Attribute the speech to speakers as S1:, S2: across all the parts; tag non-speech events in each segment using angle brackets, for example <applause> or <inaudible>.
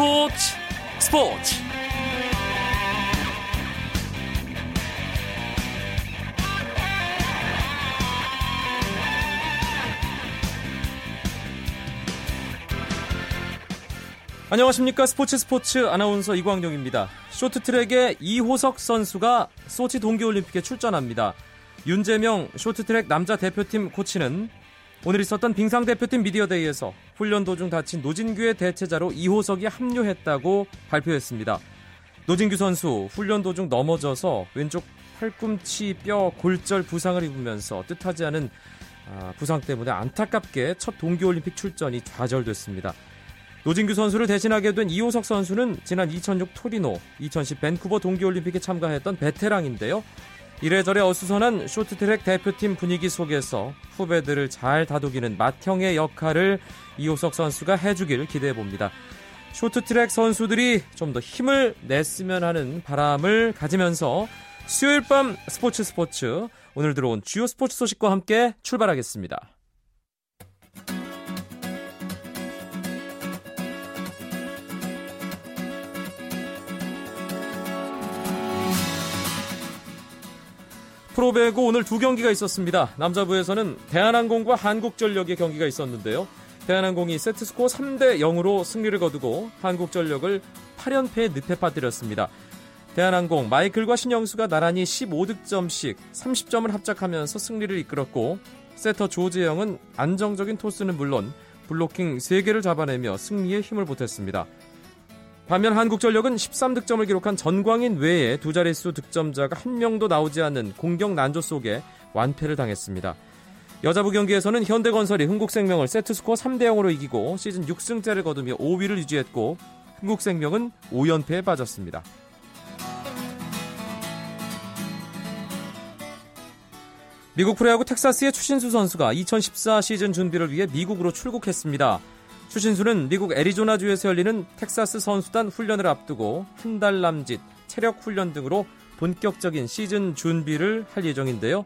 S1: 스포츠 스포츠 안녕하십니까 스포츠 스포츠 아나운서 이광용입니다. 쇼트트랙의 이호석 선수가 소치 동계올림픽에 출전합니다. 윤재명 쇼트트랙 남자 대표팀 코치는 오늘 있었던 빙상 대표팀 미디어데이에서 훈련 도중 다친 노진규의 대체자로 이호석이 합류했다고 발표했습니다. 노진규 선수 훈련 도중 넘어져서 왼쪽 팔꿈치 뼈 골절 부상을 입으면서 뜻하지 않은 아, 부상 때문에 안타깝게 첫 동계올림픽 출전이 좌절됐습니다. 노진규 선수를 대신하게 된 이호석 선수는 지난 2006 토리노, 2010 밴쿠버 동계올림픽에 참가했던 베테랑인데요. 이래저래 어수선한 쇼트트랙 대표팀 분위기 속에서 후배들을 잘 다독이는 맏형의 역할을 이호석 선수가 해주길 기대해 봅니다. 쇼트트랙 선수들이 좀 더 힘을 냈으면 하는 바람을 가지면서 수요일 밤 스포츠 스포츠 오늘 들어온 주요 스포츠 소식과 함께 출발하겠습니다. 프로배구 오늘 두 경기가 있었습니다. 남자부에서는 대한항공과 한국전력의 경기가 있었는데요. 대한항공이 세트스코어 3대 0으로 승리를 거두고 한국전력을 8연패에 늪에 빠뜨렸습니다. 대한항공 마이클과 신영수가 나란히 15득점씩 30점을 합작하면서 승리를 이끌었고 세터 조재영은 안정적인 토스는 물론 블로킹 3개를 잡아내며 승리에 힘을 보탰습니다. 반면 한국전력은 13득점을 기록한 전광인 외에 두 자릿수 득점자가 한 명도 나오지 않는 공격 난조 속에 완패를 당했습니다. 여자부 경기에서는 현대건설이 흥국생명을 세트스코어 3대 0으로 이기고 시즌 6승째를 거두며 5위를 유지했고 흥국생명은 5연패에 빠졌습니다. 미국 프로야구 텍사스의 추신수 선수가 2014 시즌 준비를 위해 미국으로 출국했습니다. 추신수는 미국 애리조나주에서 열리는 텍사스 선수단 훈련을 앞두고 한 달 남짓 체력 훈련 등으로 본격적인 시즌 준비를 할 예정인데요.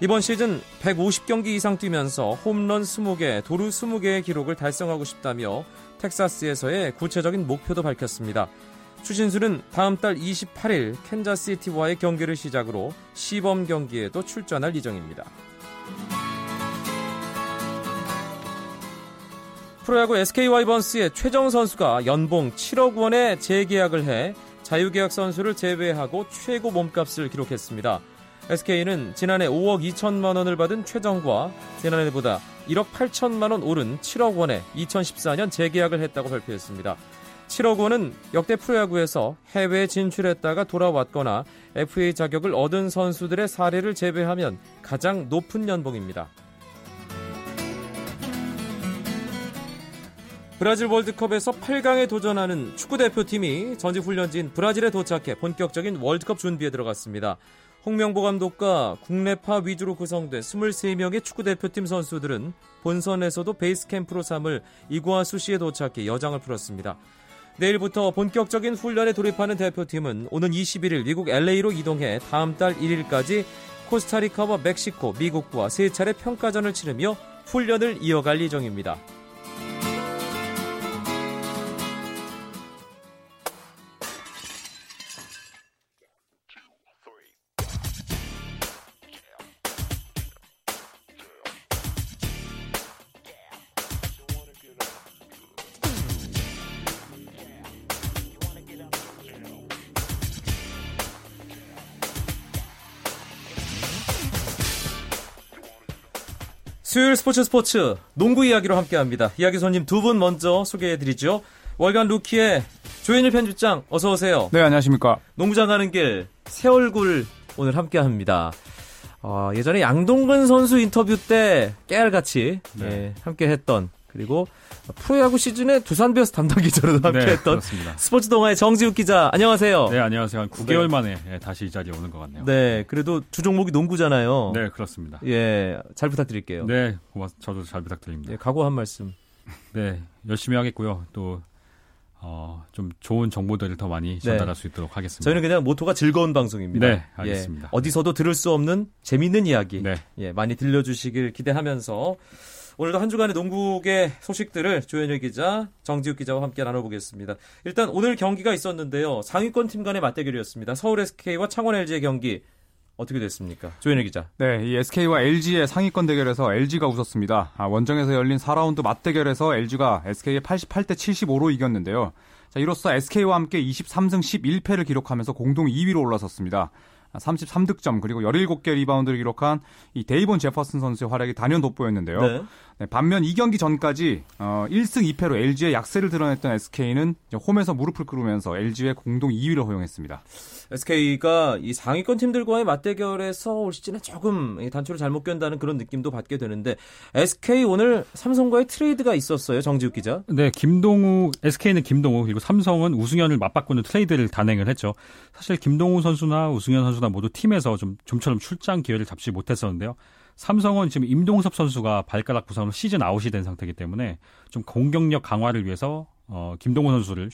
S1: 이번 시즌 150경기 이상 뛰면서 홈런 20개, 도루 20개의 기록을 달성하고 싶다며 텍사스에서의 구체적인 목표도 밝혔습니다. 추신수는 다음 달 28일 캔자스시티와의 경기를 시작으로 시범 경기에도 출전할 예정입니다. 프로야구 SK 와이번스의 최정 선수가 연봉 7억 원에 재계약을 해 자유계약 선수를 제외하고 최고 몸값을 기록했습니다. SK는 지난해 5억 2천만 원을 받은 최정과 지난해보다 1억 8천만 원 오른 7억 원에 2014년 재계약을 했다고 발표했습니다. 7억 원은 역대 프로야구에서 해외 진출했다가 돌아왔거나 FA 자격을 얻은 선수들의 사례를 제외하면 가장 높은 연봉입니다. 브라질 월드컵에서 8강에 도전하는 축구 대표팀이 전지훈련지인 브라질에 도착해 본격적인 월드컵 준비에 들어갔습니다. 홍명보 감독과 국내파 위주로 구성된 23명의 축구 대표팀 선수들은 본선에서도 베이스 캠프로 삼을 이구아수시에 도착해 여장을 풀었습니다. 내일부터 본격적인 훈련에 돌입하는 대표팀은 오는 21일 미국 LA로 이동해 다음 달 1일까지 코스타리카와 멕시코, 미국과 세 차례 평가전을 치르며 훈련을 이어갈 예정입니다. 스포츠 스포츠 농구 이야기로 함께합니다. 이야기 손님 두 분 먼저 소개해드리죠. 월간 루키의 조현일 편집장 어서 오세요.
S2: 네 안녕하십니까.
S1: 농구장 가는 길 새 얼굴 오늘 함께합니다. 어, 예전에 양동근 선수 인터뷰 때 깨알같이 네. 예, 함께했던 그리고 프로야구 시즌에 두산 베어스 담당 기자로 네, 함께했던 네, 스포츠 동아의 정지욱 기자 안녕하세요.
S2: 네 안녕하세요. 한 9개월 네. 만에 예, 다시 이 자리에 오는 것 같네요.
S1: 네 그래도 주 종목이 농구잖아요.
S2: 네 그렇습니다.
S1: 예잘 부탁드릴게요.
S2: 네 고맙 저도 잘 부탁드립니다.
S1: 예, 각오 한 말씀.
S2: 네 열심히 하겠고요. 또 어, 좀 좋은 정보들을 더 많이 네. 전달할 네. 수 있도록 하겠습니다.
S1: 저희는 그냥 모토가 즐거운 방송입니다.
S2: 네, 알겠습니다.
S1: 예, 어디서도 들을 수 없는 재미있는 이야기 네. 예, 많이 들려주시길 기대하면서 오늘도 한 주간의 농구계 소식들을 조현일 기자, 정지욱 기자와 함께 나눠보겠습니다. 일단 오늘 경기가 있었는데요. 상위권 팀 간의 맞대결이었습니다. 서울 SK와 창원 LG의 경기 어떻게 됐습니까? 조현일 기자.
S3: 네, 이 SK와 LG의 상위권 대결에서 LG가 웃었습니다. 아, 원정에서 열린 4라운드 맞대결에서 LG가 SK를 88대 75로 이겼는데요. 자, 이로써 SK와 함께 23승 11패를 기록하면서 공동 2위로 올라섰습니다. 33득점 그리고 17개 리바운드를 기록한 이 데이본 제퍼슨 선수의 활약이 단연 돋보였는데요. 네. 네, 반면 이 경기 전까지 어, 1승 2패로 LG에 약세를 드러냈던 SK는 홈에서 무릎을 꿇으면서 LG의 공동 2위를 허용했습니다.
S1: SK가 이 상위권 팀들과의 맞대결에서 올 시즌에 조금 단추를 잘못 꿴다는 그런 느낌도 받게 되는데 SK 오늘 삼성과의 트레이드가 있었어요. 정지욱 기자.
S2: 네, 김동우 SK는 김동우 그리고 삼성은 우승현을 맞바꾸는 트레이드를 단행을 했죠. 사실 김동우 선수나 우승현 선수나 모두 팀에서 좀 좀처럼 출장 기회를 잡지 못했었는데요. 삼성은 지금 임동섭 선수가 발가락 부상으로 시즌 아웃이 된 상태이기 때문에 좀 공격력 강화를 위해서 어, 김동우 선수를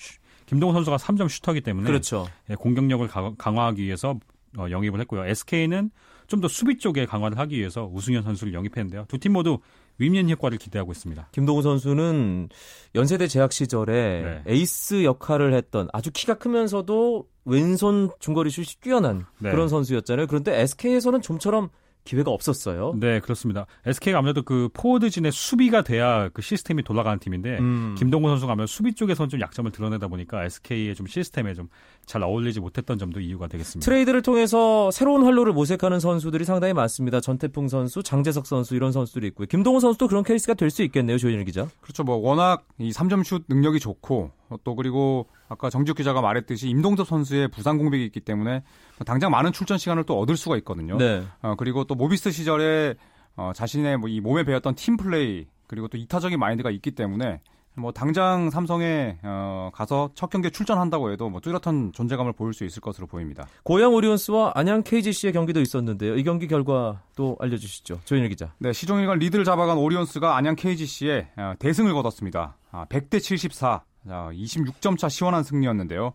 S2: 김동우 선수가 3점 슈터기 때문에
S1: 그렇죠.
S2: 예, 공격력을 가, 강화하기 위해서 어, 영입을 했고요. SK는 좀 더 수비 쪽에 강화를 하기 위해서 우승현 선수를 영입했는데요. 두 팀 모두 윈윈 효과를 기대하고 있습니다.
S1: 김동우 선수는 연세대 재학 시절에 네. 에이스 역할을 했던 아주 키가 크면서도 왼손 중거리 슛이 뛰어난 네. 그런 선수였잖아요. 그런데 SK에서는 좀처럼 기회가 없었어요.
S2: 네, 그렇습니다. SK가 아무래도 그 포워드진의 수비가 돼야 그 시스템이 돌아가는 팀인데 음. 김동우 선수가 아무래도 수비 쪽에서는 좀 약점을 드러내다 보니까 SK의 좀 시스템에 좀 잘 어울리지 못했던 점도 이유가 되겠습니다.
S1: 트레이드를 통해서 새로운 활로를 모색하는 선수들이 상당히 많습니다. 전태풍 선수, 장재석 선수 이런 선수들이 있고요. 김동우 선수도 그런 케이스가 될 수 있겠네요, 조현일 기자.
S3: 그렇죠. 뭐 워낙 이 3점 슛 능력이 좋고 또 그리고 아까 정지욱 기자가 말했듯이 임동섭 선수의 부상 공백이 있기 때문에 당장 많은 출전 시간을 또 얻을 수가 있거든요. 네. 어, 그리고 또 모비스 시절에 어, 자신의 뭐 이 몸에 배웠던 팀 플레이 그리고 또 이타적인 마인드가 있기 때문에 뭐 당장 삼성에 어, 가서 첫 경기에 출전한다고 해도 뭐 뚜렷한 존재감을 보일 수 있을 것으로 보입니다.
S1: 고양 오리온스와 안양 KGC의 경기도 있었는데요. 이 경기 결과 또 알려주시죠. 조인일 기자.
S3: 네, 시종일관 리드를 잡아간 오리온스가 안양 KGC에 어, 대승을 거뒀습니다. 아, 100대 74. 자, 26점 차 시원한 승리였는데요.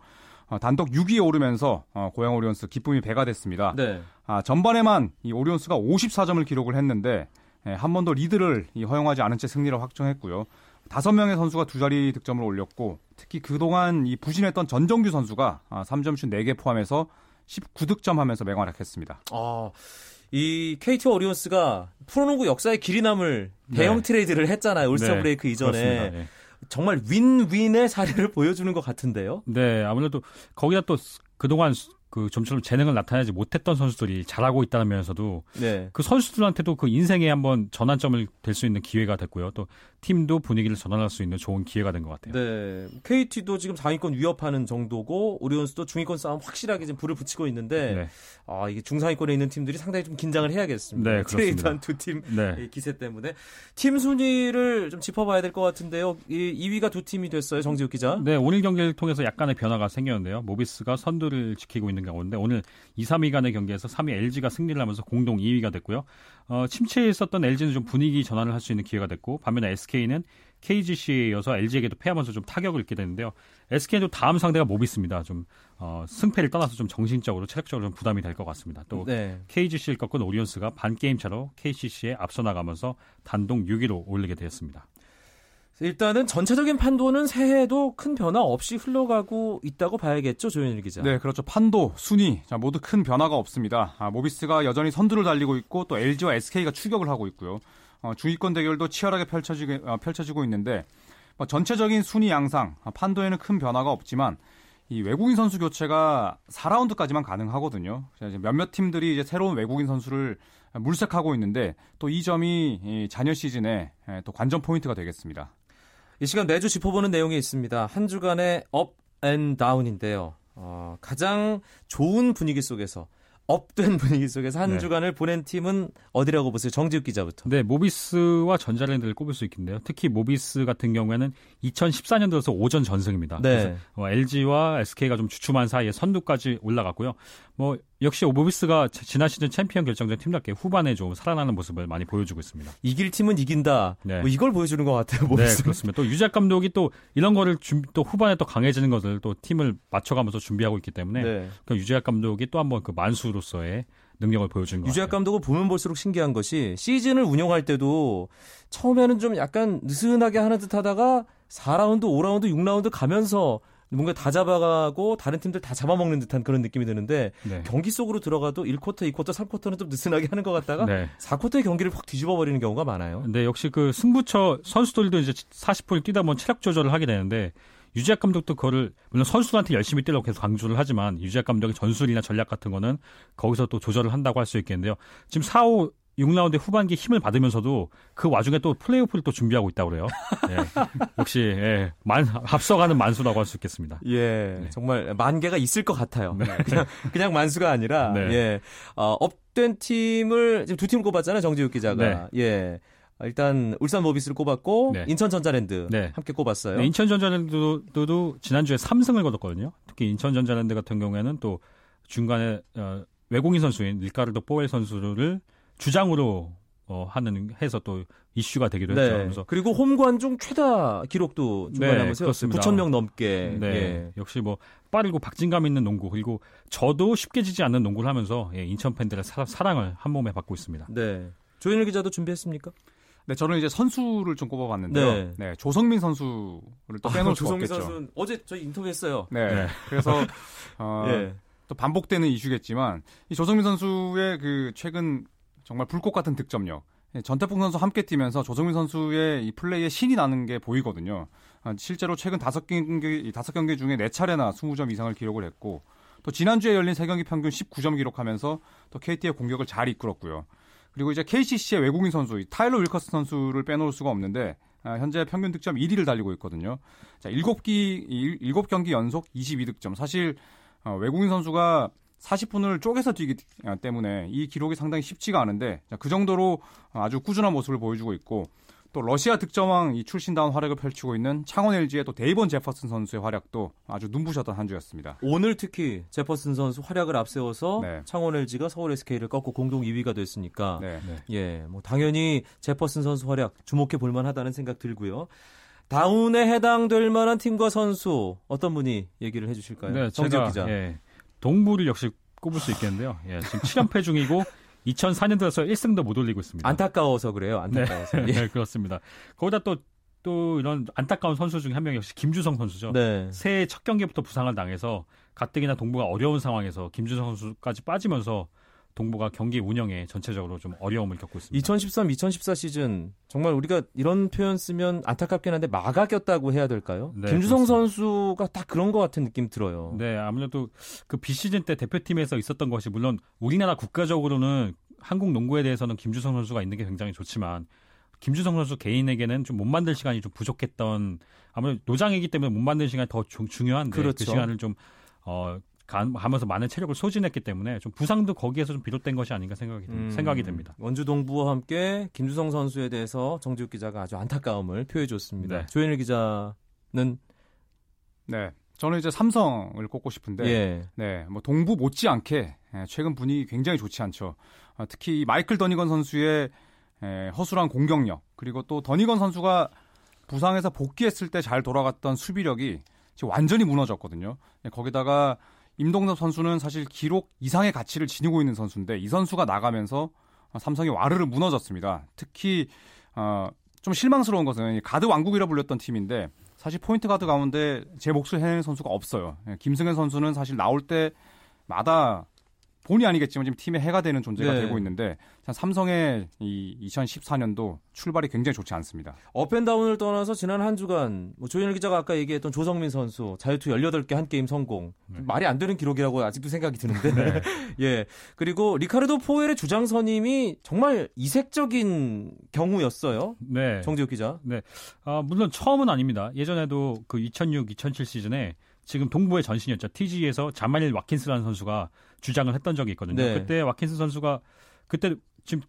S3: 어, 단독 6위에 오르면서 어, 고양 오리온스 기쁨이 배가 됐습니다. 네. 아, 전반에만 이 오리온스가 54점을 기록을 했는데 예, 한 번도 리드를 이, 허용하지 않은 채 승리를 확정했고요. 다섯 명의 선수가 두 자리 득점을 올렸고 특히 그동안 이 부진했던 전정규 선수가 아, 3점슛 4개 포함해서 19득점 하면서 맹활약했습니다.
S1: 아, 이 KT 오리온스가 프로농구 역사에 길이 남을 대형 네. 트레이드를 했잖아요. 올스타 네. 브레이크 이전에. 네. 정말 윈윈의 사례를 <laughs> 보여주는 것 같은데요.
S2: 네, 아무래도 거기다 또 그동안 그 좀처럼 재능을 나타내지 못했던 선수들이 잘하고 있다는 면에서도 네. 그 선수들한테도 그 인생에 한번 전환점을 될 수 있는 기회가 됐고요. 또 팀도 분위기를 전환할 수 있는 좋은 기회가 된 것 같아요.
S1: 네. KT도 지금 상위권 위협하는 정도고 오리온스도 중위권 싸움 확실하게 지금 불을 붙이고 있는데 네. 아, 이게 중상위권에 있는 팀들이 상당히 좀 긴장을 해야겠습니다. 네, 트레이드한 두팀 네. 기세 때문에 팀 순위를 좀 짚어봐야 될 것 같은데요. 이 2위가 두 팀이 됐어요. 정지욱 기자.
S2: 네, 오늘 경기를 통해서 약간의 변화가 생겼는데요. 모비스가 선두를 지키고 있는 가운데 오늘 2, 3위 간의 경기에서 3위 LG가 승리를 하면서 공동 2위가 됐고요. 어, 침체에 있었던 LG는 좀 분위기 전환을 할 수 있는 기회가 됐고 반면에 SK는 KGC에 이어서 LG에게도 패하면서 좀 타격을 입게 되는데요. SK도 다음 상대가 모비스입니다. 좀 어, 승패를 떠나서 좀 정신적으로 체력적으로 좀 부담이 될 것 같습니다. 또 네. KGC를 꺾은 오리온스가 반 게임 차로 KCC에 앞서 나가면서 단독 6위로 올리게 되었습니다.
S1: 일단은 전체적인 판도는 새해에도 큰 변화 없이 흘러가고 있다고 봐야겠죠, 조현일 기자.
S3: 네, 그렇죠. 판도, 순위 자, 모두 큰 변화가 없습니다. 아, 모비스가 여전히 선두를 달리고 있고 또 LG와 SK가 추격을 하고 있고요. 어, 중위권 대결도 치열하게 펼쳐지고, 어, 펼쳐지고 있는데 뭐 전체적인 순위 양상, 아, 판도에는 큰 변화가 없지만 이 외국인 선수 교체가 4라운드까지만 가능하거든요. 몇몇 팀들이 이제 새로운 외국인 선수를 물색하고 있는데 또 이 점이 이 잔여 시즌에 또 관전 포인트가 되겠습니다.
S1: 이 시간 매주 짚어보는 내용이 있습니다. 한 주간의 up and down인데요. 어, 가장 좋은 분위기 속에서 up된 <laughs> 분위기 속에서 한 네. 주간을 보낸 팀은 어디라고 보세요? 정지욱 기자부터.
S2: 네, 모비스와 전자랜드를 꼽을 수 있겠는데요. 특히 모비스 같은 경우에는 2014년 들어서 5전 전승입니다. 네. 그래서 어, LG와 SK가 좀 주춤한 사이에 선두까지 올라갔고요. 뭐 역시 모비스가 지난 시즌 챔피언 결정전 팀답게 후반에 좀 살아나는 모습을 많이 보여주고 있습니다.
S1: 이길 팀은 이긴다. 네. 뭐 이걸 보여주는 것 같아요. 모비스.
S2: 네, 그렇습니다. 또 유재학 감독이 또 이런 거를 준, 또 후반에 또 강해지는 것을 또 팀을 맞춰가면서 준비하고 있기 때문에 네. 그 유재학 감독이 또 한번 그 만수로서의 능력을 보여준 것
S1: 유재학. 감독을 보면 볼수록 신기한 것이 시즌을 운영할 때도 처음에는 좀 약간 느슨하게 하는 듯 하다가 4라운드, 5라운드, 6라운드 가면서 뭔가 다 잡아가고 다른 팀들 다 잡아먹는 듯한 그런 느낌이 드는데
S2: 네.
S1: 경기 속으로 들어가도 1쿼터, 2쿼터, 3쿼터는 좀 느슨하게 하는 것 같다가
S2: 네.
S1: 4쿼터의 경기를 확 뒤집어 버리는 경우가 많아요.
S2: 네, 역시 그 승부처 선수들도 이제 40분을 뛰다 보면 체력 조절을 하게 되는데 유재학 감독도 그거를 물론 선수들한테 열심히 뛰라고 계속 강조를 하지만 유재학 감독의 전술이나 전략 같은 거는 거기서 또 조절을 한다고 할 수 있겠는데요. 지금 4, 5, 6라운드 후반기 힘을 받으면서도 그 와중에 또 플레이오프를 또 준비하고 있다고 그래요. 예. <laughs> 역시 예, 만, 앞서가는 만수라고 할 수 있겠습니다.
S1: 예, 정말 만개가 있을 것 같아요. 그냥, 그냥 만수가 아니라,
S2: 네.
S1: 예, 어, up된 팀을 지금 두 팀을 꼽았잖아요, 정지욱 기자가. 예. 일단 울산 모비스를 꼽았고
S2: 네.
S1: 인천 전자랜드
S2: 네.
S1: 함께 꼽았어요.
S2: 네, 인천 전자랜드도 지난주에 3승을 거뒀거든요. 특히 인천 전자랜드 같은 경우에는 또 중간에 어, 외국인 선수인 리카르도 포웰 선수를 주장으로 어, 하는 해서 또 이슈가 되기도 했죠.
S1: 네.
S2: 그래서
S1: 그리고 홈 관중 최다 기록도 중간에
S2: 네. 그렇습니다.
S1: 9천 명 넘게.
S2: 네,
S1: 예.
S2: 역시 뭐 빠르고 박진감 있는 농구 그리고 저도 쉽게 지지 않는 농구를 하면서 예, 인천 팬들의 사, 사랑을 한 몸에 받고 있습니다.
S1: 네. 조현일 기자도 준비했습니까?
S3: 네, 저는 이제 선수를 좀 꼽아봤는데요.
S1: 네.
S3: 네, 조성민 선수를 또 빼놓을 수가
S1: 조성민
S3: 없겠죠.
S1: 선수는 어제 저희 인터뷰했어요.
S3: 네,
S2: 네.
S3: 그래서 <laughs> 어,
S1: 예.
S3: 또 반복되는 이슈겠지만 이 조성민 선수의 그 최근 정말 불꽃 같은 득점력. 예, 전태풍 선수 함께 뛰면서 조성민 선수의 이 플레이에 신이 나는 게 보이거든요. 아, 실제로 최근 다섯 경기 이 다섯 경기 중에 네 차례나 20점 이상을 기록을 했고 또 지난주에 열린 세 경기 평균 19점 기록하면서 또 KT의 공격을 잘 이끌었고요. 그리고 이제 KCC의 외국인 선수 이 타일러 윌커스 선수를 빼놓을 수가 없는데 아, 현재 평균 득점 1위를 달리고 있거든요. 자, 7기 7경기 연속 22득점. 사실 어, 외국인 선수가 40분을 쪼개서 뛰기 때문에 이 기록이 상당히 쉽지가 않은데 자, 그 정도로 아주 꾸준한 모습을 보여주고 있고 또 러시아 득점왕 이 출신다운 활약을 펼치고 있는 창원 LG의 또 데이본 제퍼슨 선수의 활약도 아주 눈부셨던 한 주였습니다.
S1: 오늘 특히 제퍼슨 선수 활약을 앞세워서
S3: 네.
S1: 창원 LG가 서울 SK를 꺾고 공동 2위가 됐으니까
S3: 네.
S1: 예, 뭐 당연히 제퍼슨 선수 활약 주목해 볼 만하다는 생각 들고요. 다운에 해당될 만한 팀과 선수 어떤 분이 얘기를 해 주실까요?
S2: 네, 제가
S1: 기자.
S2: 예, 동부를 역시 꼽을 수 있겠는데요. 예, 지금 7연패 중이고 2004년 들어서 1승도 못 올리고 있습니다.
S1: 안타까워서 그래요. 안타까워서.
S2: 네,
S1: 예.
S2: 네, 그렇습니다. 거기다 또, 또 이런 안타까운 선수 중에 한 명이 역시 김주성 선수죠.
S1: 네.
S2: 새해 첫 경기부터 부상을 당해서 가뜩이나 동부가 어려운 상황에서 김주성 선수까지 빠지면서 동부가 경기 운영에 전체적으로 좀 어려움을 겪고 있습니다.
S1: 2013, 2014 시즌 정말 우리가 이런 표현 쓰면 안타깝긴 한데 막아 꼈다고 해야 될까요?
S2: 네,
S1: 김주성
S2: 그렇습니다.
S1: 선수가 딱 그런 것 같은 느낌 들어요.
S2: 네, 아무래도 그 비시즌 때 대표팀에서 있었던 것이 물론 우리나라 국가적으로는 한국 농구에 대해서는 김주성 선수가 있는 게 굉장히 좋지만 김주성 선수 개인에게는 좀 못 만들 시간이 좀 부족했던 아무래도 노장이기 때문에 못 만들 시간이 더 중- 중요한데 그
S1: 그렇죠.
S2: 시간을 좀 어, 가- 가면서 많은 체력을 소진했기 때문에 좀 부상도 거기에서 좀 비롯된 것이 아닌가 생각이 듭-
S1: 음,
S2: 생각이 됩니다.
S1: 원주 동부와 함께 김주성 선수에 대해서 정지욱 기자가 아주 안타까움을 표해 줬습니다.
S2: 네.
S1: 조현일 기자는
S3: 네. 저는 이제 삼성을 꼽고 싶은데
S1: 예.
S3: 네, 뭐 동부 못지않게 예, 최근 분위기 굉장히 좋지 않죠. 아, 특히 이 마이클 더니건 선수의 예, 허술한 공격력 그리고 또 더니건 선수가 부상에서 복귀했을 때 잘 돌아갔던 수비력이 지금 완전히 무너졌거든요. 예, 거기다가 임동섭 선수는 사실 기록 이상의 가치를 지니고 있는 선수인데 이 선수가 나가면서 어, 삼성이 와르르 무너졌습니다. 특히 어, 좀 실망스러운 것은 이 가드 왕국이라 불렸던 팀인데 사실 포인트 가드 가운데 제 몫을 해내는 선수가 없어요. 예, 김승현 선수는 사실 나올 때마다 본의 아니겠지만 지금 팀에 해가 되는 존재가
S1: 네.
S3: 되고 있는데 참 삼성의 이 2014년도 출발이 굉장히 좋지 않습니다.
S1: up and down을 떠나서 지난 한 주간 뭐 조현일 기자가 아까 얘기했던 조성민 선수 자유투 18개 한 게임 성공.
S2: 네.
S1: 말이 안 되는 기록이라고 아직도 생각이 드는데.
S2: 네. <laughs>
S1: 예. 그리고 리카르도 포웰의 주장 선임이 정말 이색적인 경우였어요.
S2: 네.
S1: 정지욱 기자.
S2: 아, 물론 처음은 아닙니다. 예전에도 그 2006, 2007 시즌에 지금 동부의 전신이었죠. TG에서 자밀 왓킨스라는 선수가 주장을 했던 적이 있거든요.
S1: 네.
S2: 그때 왓킨스 선수가 그때 지금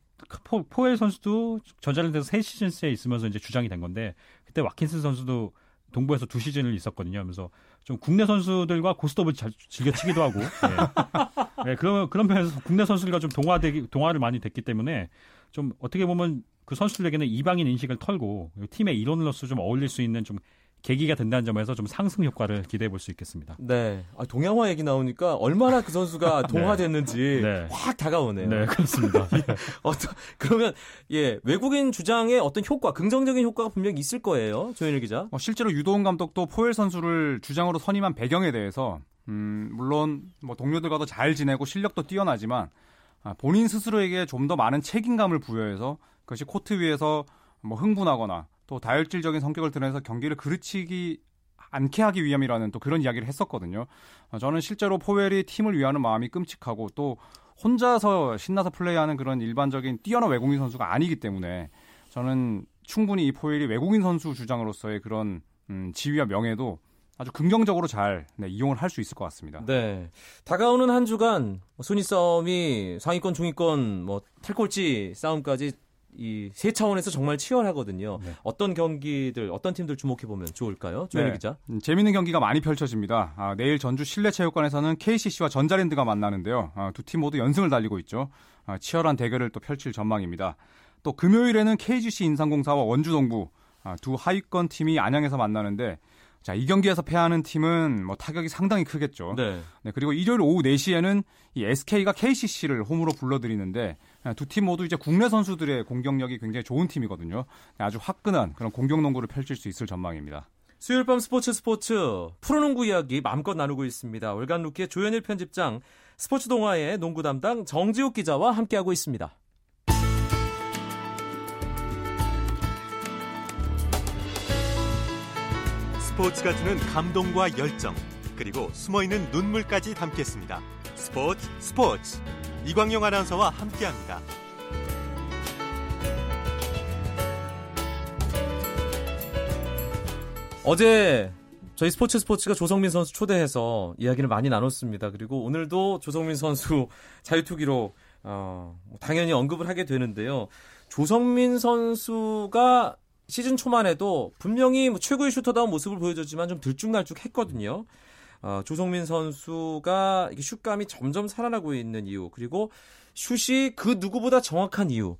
S2: 포, 포웰 선수도 전자랜드에서 세 시즌째 있으면서 이제 주장이 된 건데 그때 왓킨스 선수도 동부에서 두 시즌을 있었거든요. 하면서 좀 국내 선수들과 고스톱을 잘 즐겨치기도 하고 예. 네, 그런 그런 면에서 국내 선수들과 좀 동화되기 동화를 많이 됐기 때문에 좀 어떻게 보면 그 선수들에게는 이방인 인식을 털고 팀의 일원으로서 좀 어울릴 수 있는 좀 계기가 된다는 점에서 좀 상승 효과를 기대해 볼 수 있겠습니다.
S1: 네. 아, 동양화 얘기 나오니까 얼마나 그 선수가 <laughs>
S2: 네.
S1: 동화됐는지
S2: 네.
S1: 확 다가오네요.
S2: 네, 그렇습니다. <laughs>
S1: 어떤 그러면 예 외국인 주장의 어떤 효과, 긍정적인 효과가 분명히 있을 거예요, 조현일 기자.
S3: 어, 실제로 유도훈 감독도 포엘 선수를 주장으로 선임한 배경에 대해서 음, 물론 뭐 동료들과도 잘 지내고 실력도 뛰어나지만 아, 본인 스스로에게 좀 더 많은 책임감을 부여해서 그것이 코트 위에서 뭐 흥분하거나 또 다혈질적인 성격을 드러내서 경기를 그르치기 않게 하기 위함이라는 또 그런 이야기를 했었거든요. 어, 저는 실제로 포웰이 팀을 위하는 마음이 끔찍하고 또 혼자서 신나서 플레이하는 그런 일반적인 뛰어난 외국인 선수가 아니기 때문에 저는 충분히 이 포웰이 외국인 선수 주장으로서의 그런 음, 지위와 명예도 아주 긍정적으로 잘 네, 이용을 할 수 있을 것 같습니다.
S1: 네. 다가오는 한 주간 순위 싸움이 상위권, 중위권, 뭐 탈꼴찌 싸움까지 이 세 차원에서 정말 치열하거든요.
S2: 네.
S1: 어떤 경기들, 어떤 팀들 주목해 보면 좋을까요, 조현일
S3: 네.
S1: 기자?
S3: 음, 재밌는 경기가 많이 펼쳐집니다. 아, 내일 전주 실내체육관에서는 KCC와 전자랜드가 만나는데요. 아, 두팀 모두 연승을 달리고 있죠. 아, 치열한 대결을 또 펼칠 전망입니다. 또 금요일에는 KGC 인상공사와 원주동부 아, 두 하위권 팀이 안양에서 만나는데 자, 이 경기에서 패하는 팀은 뭐 타격이 상당히 크겠죠.
S1: 네.
S3: 네, 그리고 일요일 오후 4시에는 이 SK가 KCC를 홈으로 불러들이는데 두 팀 모두 이제 국내 선수들의 공격력이 굉장히 좋은 팀이거든요. 네, 아주 화끈한 그런 공격 농구를 펼칠 수 있을 전망입니다.
S1: 수요일 밤 스포츠 스포츠 프로농구 이야기 마음껏 나누고 있습니다. 월간 루키의 조현일 편집장, 스포츠 동화의 농구 담당 정지욱 기자와 함께하고 있습니다.
S4: 스포츠가 주는 감동과 열정 그리고 숨어있는 눈물까지 담겠습니다. 스포츠 스포츠 이광용 아나운서와 함께합니다.
S1: 어제 저희 스포츠 스포츠가 조성민 선수 초대해서 이야기를 많이 나눴습니다. 그리고 오늘도 조성민 선수 <laughs> 자유투 기록 어, 당연히 언급을 하게 되는데요. 조성민 선수가 시즌 초만 해도 분명히 뭐 최고의 슈터다운 모습을 보여줬지만 좀 들쭉날쭉 했거든요. 어, 조성민 선수가 슛감이 점점 살아나고 있는 이유 그리고 슛이 그 누구보다 정확한 이유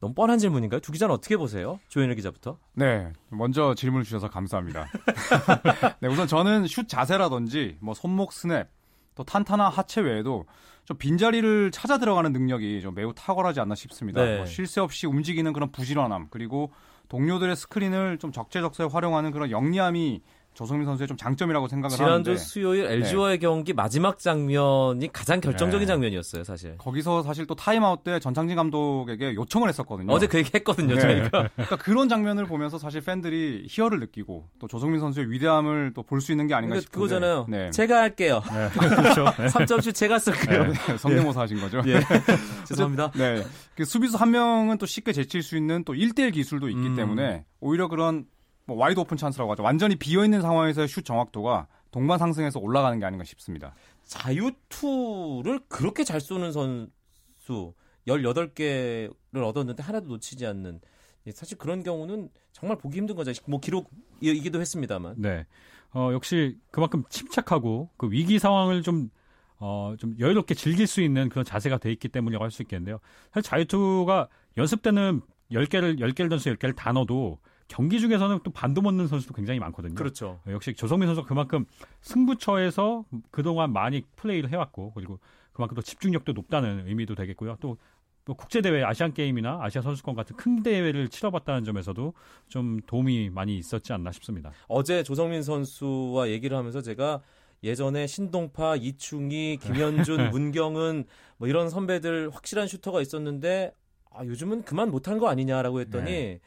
S1: 너무 뻔한 질문인가요? 두 기자는 어떻게 보세요? 조현일 기자부터.
S3: 네, 먼저 질문을 주셔서 감사합니다. <laughs> 네, 우선 저는 슛 자세라든지 뭐 손목 스냅, 또 탄탄한 하체 외에도 좀 빈자리를 찾아 들어가는 능력이 좀 매우 탁월하지 않나 싶습니다.
S1: 네.
S3: 뭐 쉴새 없이 움직이는 그런 부지런함, 그리고 동료들의 스크린을 좀 적재적소에 활용하는 그런 영리함이 조성민 선수의 좀 장점이라고 생각을
S1: 지난주
S3: 하는데
S1: 수요일 LG와의 경기 마지막 장면이 가장 결정적인
S3: 네.
S1: 장면이었어요, 사실.
S3: 거기서 사실 또 타임아웃 때 전창진 감독에게 요청을 했었거든요.
S1: 어제 그 얘기 했거든요,
S3: 네.
S1: 저희가. <laughs>
S3: 그러니까 그런 장면을 보면서 사실 팬들이 희열을 느끼고 또 조성민 선수의 위대함을 또 볼 수 있는 게 아닌가
S1: 그러니까
S3: 싶은데
S1: 그거잖아요.
S3: 네.
S1: 제가 할게요.
S2: 네, 그렇죠. <laughs> 네.
S1: 3점슛 제가 쓸게요.
S3: 네, 성대모사 하신 거죠.
S1: 예. <laughs> 죄송합니다.
S3: 네. 그 수비수 한 명은 또 쉽게 제칠 수 있는 또 1대1 기술도 있기
S1: 음.
S3: 때문에 오히려 그런 뭐 wide open 찬스라고 하죠. 완전히 비어 있는 상황에서의 슛 정확도가 동반 상승해서 올라가는 게 아닌가 싶습니다.
S1: 자유투를 그렇게 잘 쏘는 선수 18개를 얻었는데 하나도 놓치지 않는 예, 사실 그런 경우는 정말 보기 힘든 거죠. 뭐 기록이기도 했습니다만.
S2: 네. 어, 역시 그만큼 침착하고 그 위기 상황을 좀, 어, 좀 여유롭게 즐길 수 있는 그런 자세가 돼 있기 때문이라고 할 수 있겠는데요. 사실 자유투가 연습 때는 10개를, 10개를 던져 10개를 다 넣어도 경기 중에서는 또 반도 못 넣는 선수도 굉장히 많거든요.
S1: 그렇죠.
S2: 어, 역시 조성민 선수가 그만큼 승부처에서 그동안 많이 플레이를 해왔고 그리고 그만큼 또 집중력도 높다는 의미도 되겠고요. 또, 또 국제대회 아시안 게임이나 아시아 선수권 같은 큰 대회를 치러봤다는 점에서도 좀 도움이 많이 있었지 않나 싶습니다.
S1: 어제 조성민 선수와 얘기를 하면서 제가 예전에 신동파, 이충희, 김현준, <laughs> 문경은 뭐 이런 선배들 확실한 슈터가 있었는데 아, 요즘은 그만 못한 거 아니냐라고 했더니
S2: 네.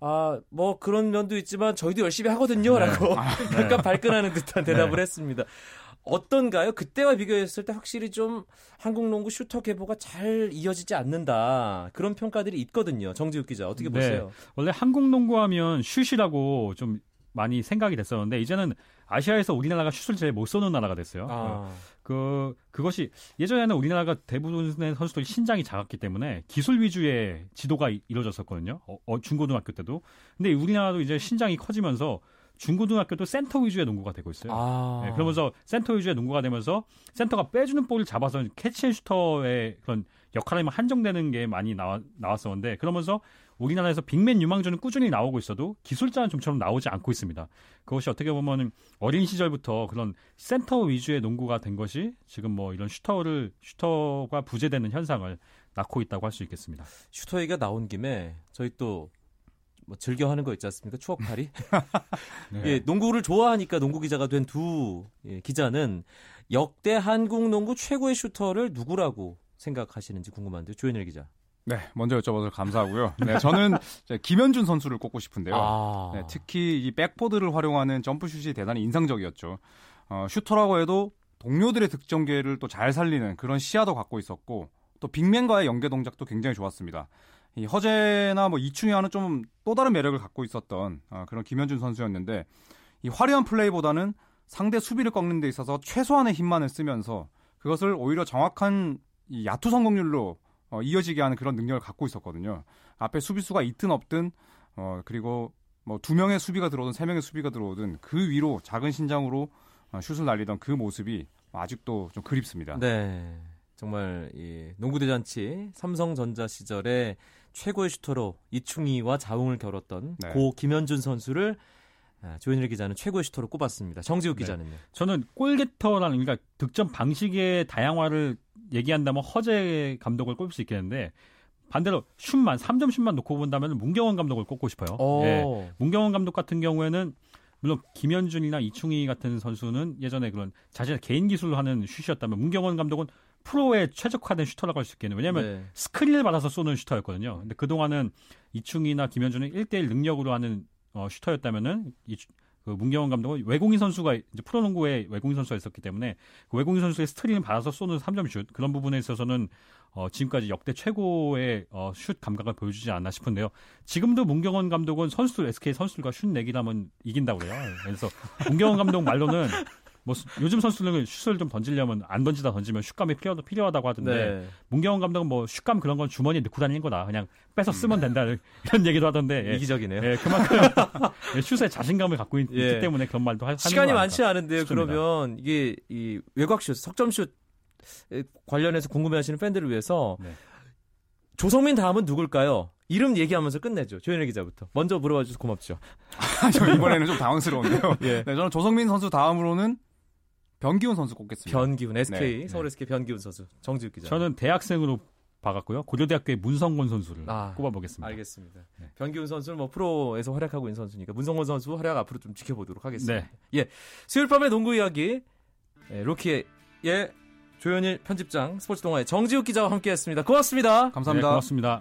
S1: 아, 뭐 그런 면도 있지만 저희도 열심히 하거든요 라고 약간 발끈하는 듯한 대답을
S2: 네.
S1: 했습니다. 어떤가요? 그때와 비교했을 때 확실히 좀 한국 농구 슈터 계보가 잘 이어지지 않는다. 그런 평가들이 있거든요. 정지욱 기자 어떻게
S2: 네.
S1: 보세요?
S2: 원래 한국 농구 하면 슛이라고 좀 많이 생각이 됐었는데 이제는 아시아에서 우리나라가 슛을 제일 못 쏘는 나라가 됐어요.
S1: 아,
S2: 그 그것이 예전에는 우리나라가 대부분의 선수들이 신장이 작았기 때문에 기술 위주의 지도가 이- 이루어졌었거든요. 어, 어, 중고등학교 때도. 근데 우리나라도 이제 신장이 커지면서 중고등학교도 센터 위주의 농구가 되고 있어요.
S1: 아.
S2: 네, 그러면서 센터 위주의 농구가 되면서 센터가 빼주는 볼을 잡아서 catch and shoot의 그런 역할이 한정되는 게 많이 나와, 나왔었는데 그러면서 우리나라에서 big man 유망주는 꾸준히 나오고 있어도 기술자는 좀처럼 나오지 않고 있습니다. 그것이 어떻게 보면 어린 시절부터 그런 센터 위주의 농구가 된 것이 지금 뭐 이런 슈터를 슈터가 부재되는 현상을 낳고 있다고 할 수 있겠습니다.
S1: 슈터 얘기가 나온 김에 저희 또 뭐 즐겨 하는 거 있지 않습니까? 추억팔이. <laughs> 네. 예, 농구를 좋아하니까 농구 기자가 된두 예, 기자는 역대 한국 농구 최고의 슈터를 누구라고 생각하시는지 궁금한데요. 조현일 기자.
S3: 네, 먼저 여쭤봐서 감사하고요. 네, 저는 김현준 선수를 꼽고 싶은데요. 아... 네, 특히 이 백보드를 활용하는 점프슛이 대단히 인상적이었죠. 어, 슈터라고 해도 동료들의 득점 기회를 또 잘 살리는 그런 시야도 갖고 있었고 또 big man과의 연계 동작도 굉장히 좋았습니다. 이 허재나 뭐 이충희와는 좀또 다른 매력을 갖고 있었던 어, 그런 김현준 선수였는데 이 화려한 플레이보다는 상대 수비를 꺾는 데 있어서 최소한의 힘만을 쓰면서 그것을 오히려 정확한 이 야투 성공률로 어, 이어지게 하는 그런 능력을 갖고 있었거든요. 앞에 수비수가 있든 없든 어, 그리고 뭐 두 명의 수비가 들어오든 세 명의 수비가 들어오든 그 위로 작은 신장으로 어, 슛을 날리던 그 모습이 아직도 좀 그립습니다.
S1: 네. 정말 이 농구 대잔치 삼성전자 시절에 최고의 슈터로 이충희와 자웅을 겨뤘던 네. 고 김현준 선수를 아, 조현일 기자는 최고의 슈터로 꼽았습니다. 정지욱 네. 기자는요.
S2: 저는 골게터라는 그러니까 득점 방식의 다양화를 얘기한다면 허재 감독을 꼽을 수 있겠는데 반대로 슛만 3점 슛만 놓고 본다면 문경은 감독을 꼽고 싶어요. 예. 문경은 감독 같은 경우에는 물론 김현준이나 이충희 같은 선수는 예전에 그런 자신의 개인 기술로 하는 슛이었다면 문경은 감독은 프로에 최적화된 슈터라고 할 수 있겠네요. 왜냐하면 네. 스크린을 받아서 쏘는 슈터였거든요. 근데 그동안은 이충희나 김현준은 1대1 능력으로 하는 어, 슈터였다면은 이, 그 문경은 감독은 외국인 선수가 이제 프로농구에 외국인 선수가 있었기 때문에 그 외국인 선수의 스크린을 받아서 쏘는 3점 슛 그런 부분에 있어서는 어, 지금까지 역대 최고의 어, 슛 감각을 보여주지 않나 싶은데요. 지금도 문경은 감독은 선수들 SK 선수들과 슛 내기라면 이긴다고 그래요. 그래서 문경은 감독 말로는 뭐 요즘 선수들은 슛을 좀 던지려면 안 던지다 던지면 슛감이 필요, 필요하다고 하던데 네. 문경은 감독은 뭐 슛감 그런 건 주머니에 넣고 다니는 거다 그냥 빼서 쓰면 음. 된다 이런 얘기도 하던데
S1: 예. 이기적이네요.
S2: 예, 그만큼 <laughs> 예, 슛에 자신감을 갖고 있, 예. 기 때문에 그런 말도 하,
S1: 시간이 많지 않은데요. 그러면 이게 이 외곽슛, 석점슛 관련해서 궁금해하시는 팬들을 위해서 네. 조성민 다음은 누굴까요? 이름 얘기하면서 끝내죠. 조현일 기자부터. 먼저 물어봐 주셔서 고맙죠. <laughs>
S3: 저 이번에는 좀 당황스러운데요. <laughs> 예. 네, 저는 조성민 선수 다음으로는 변기훈 선수 꼽겠습니다.
S1: 변기훈 SK 네. 서울 SK 변기훈 선수 정지욱 기자.
S2: 저는 대학생으로 봐갔고요. 고려대학교의 문성곤 선수를 아, 꼽아보겠습니다.
S1: 알겠습니다. 네. 변기훈 선수는 뭐 프로에서 활약하고 있는 선수니까 문성곤 선수 활약 앞으로 좀 지켜보도록 하겠습니다. 네. 예, 수요일 밤의 농구 이야기 예, 로키의 예, 조현일 편집장 스포츠 동아의 정지욱 기자와 함께했습니다. 고맙습니다.
S3: 감사합니다.
S2: 네, 고맙습니다.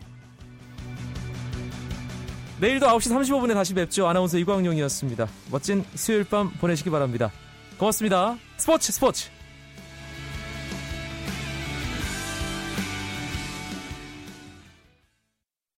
S1: 내일도 9시 35분에 다시 뵙죠. 아나운서 이광용이었습니다. 멋진 수요일 밤 보내시기 바랍니다. 고맙습니다. 스포츠 스포츠